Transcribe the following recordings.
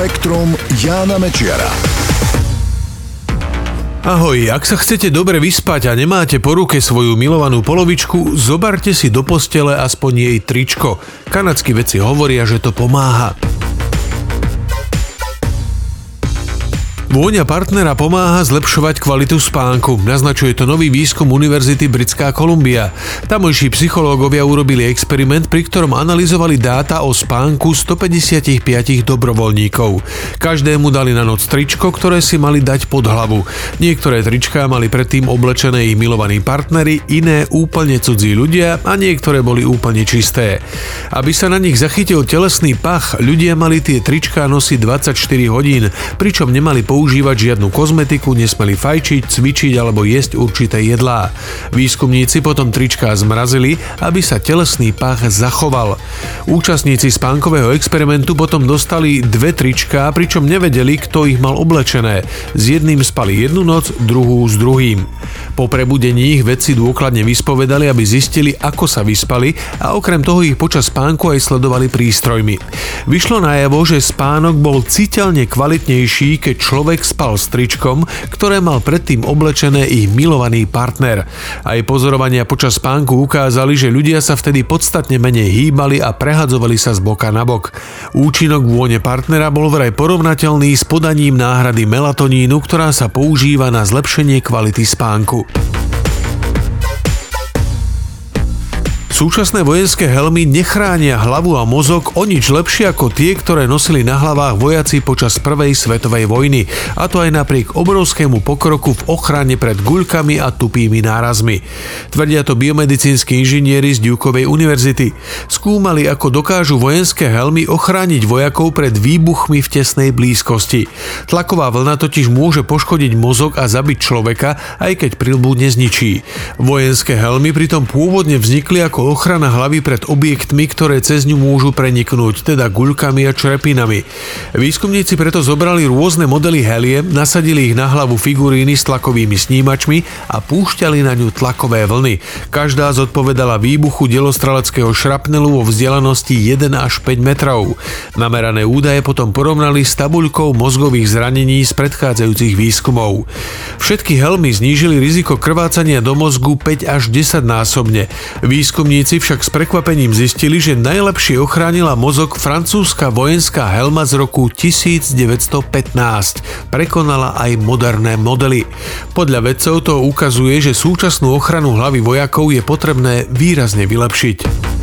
Spektrum Jána Mečiara. Ahoj, ak sa chcete dobre vyspať a nemáte po ruke svoju milovanú polovičku, zobarte si do postele aspoň jej tričko. Kanadskí veci hovoria, že to pomáha. Vôňa partnera pomáha zlepšovať kvalitu spánku. Naznačuje to nový výskum Univerzity Britská Kolumbia. Tamojší psychológovia urobili experiment, pri ktorom analyzovali dáta o spánku 155 dobrovoľníkov. Každému dali na noc tričko, ktoré si mali dať pod hlavu. Niektoré tričká mali predtým oblečené ich milovaní partnery, iné úplne cudzí ľudia a niektoré boli úplne čisté. Aby sa na nich zachytil telesný pach, ľudia mali tie tričká nosiť 24 hodín, pričom nemali použiť používať žiadnu kozmetiku, nesmeli fajčiť, cvičiť alebo jesť určité jedlá. Výskumníci potom tričká zmrazili, aby sa telesný pach zachoval. Účastníci spánkového experimentu potom dostali dve tričká, pričom nevedeli, kto ich mal oblečené. S jedným spali jednu noc, druhú s druhým. Po prebudení ich vedci dôkladne vyspovedali, aby zistili, ako sa vyspali a okrem toho ich počas spánku aj sledovali prístrojmi. Vyšlo najavo, že spánok bol citeľne kvalitnejší, keď človek človek spal s tričkom, ktoré mal predtým oblečené ich milovaný partner. Aj pozorovania počas spánku ukázali, že ľudia sa vtedy podstatne menej hýbali a prehadzovali sa z boka na bok. Účinok vône partnera bol vraj porovnateľný s podaním náhrady melatonínu, ktorá sa používa na zlepšenie kvality spánku. Súčasné vojenské helmy nechránia hlavu a mozog o nič lepšie ako tie, ktoré nosili na hlavách vojaci počas prvej svetovej vojny, a to aj napriek obrovskému pokroku v ochrane pred guľkami a tupými nárazmi. Tvrdia to biomedicínsky inžinieri z Dukeovej univerzity. Skúmali, ako dokážu vojenské helmy ochrániť vojakov pred výbuchmi v tesnej blízkosti. Tlaková vlna totiž môže poškodiť mozog a zabiť človeka, aj keď prilbú nezničí. Vojenské helmy pritom pôvodne vznikli ako ochrana hlavy pred objektmi, ktoré cez ňu môžu preniknúť, teda guľkami a črepinami. Výskumníci preto zobrali rôzne modely helie, nasadili ich na hlavu figuríny s tlakovými snímačmi a púšťali na ňu tlakové vlny. Každá zodpovedala výbuchu delostraleckého šrapnelu vo vzdialenosti 1 až 5 metrov. Namerané údaje potom porovnali s tabuľkou mozgových zranení z predchádzajúcich výskumov. Všetky helmy znížili riziko krvácania do mozgu 5 až 10 násobne. Výskumníci Výskumníci však s prekvapením zistili, že najlepšie ochránila mozog francúzska vojenská helma z roku 1915. Prekonala aj moderné modely. Podľa vedcov to ukazuje, že súčasnú ochranu hlavy vojakov je potrebné výrazne vylepšiť.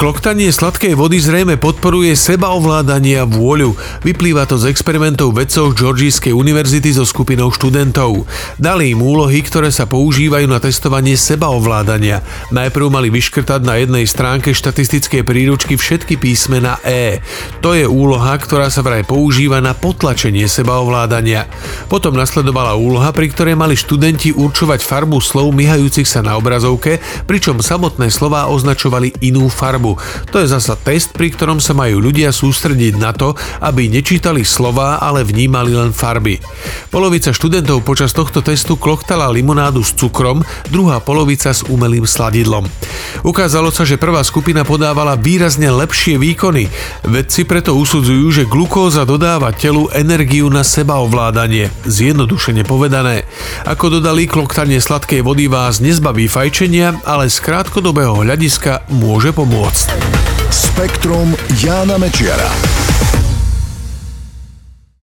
Kloktanie sladkej vody zrejme podporuje sebaovládanie a vôľu. Vyplýva to z experimentov vedcov Georgijskej univerzity so skupinou študentov. Dali im úlohy, ktoré sa používajú na testovanie sebaovládania. Najprv mali vyškrtať na jednej stránke štatistické príručky všetky písmena E. To je úloha, ktorá sa vraj používa na potlačenie sebaovládania. Potom nasledovala úloha, pri ktorej mali študenti určovať farbu slov myhajúcich sa na obrazovke, pričom samotné slová označovali inú farbu farbu. To je zasa test, pri ktorom sa majú ľudia sústrediť na to, aby nečítali slová, ale vnímali len farby. Polovica študentov počas tohto testu klochtala limonádu s cukrom, druhá polovica s umelým sladidlom. Ukázalo sa, že prvá skupina podávala výrazne lepšie výkony. Vedci preto usudzujú, že glukóza dodáva telu energiu na sebaovládanie, zjednodušene povedané. Ako dodali, kloktanie sladkej vody vás nezbaví fajčenia, ale z krátkodobého hľadiska môže pomôcť. Spektrum Jána Mečiara.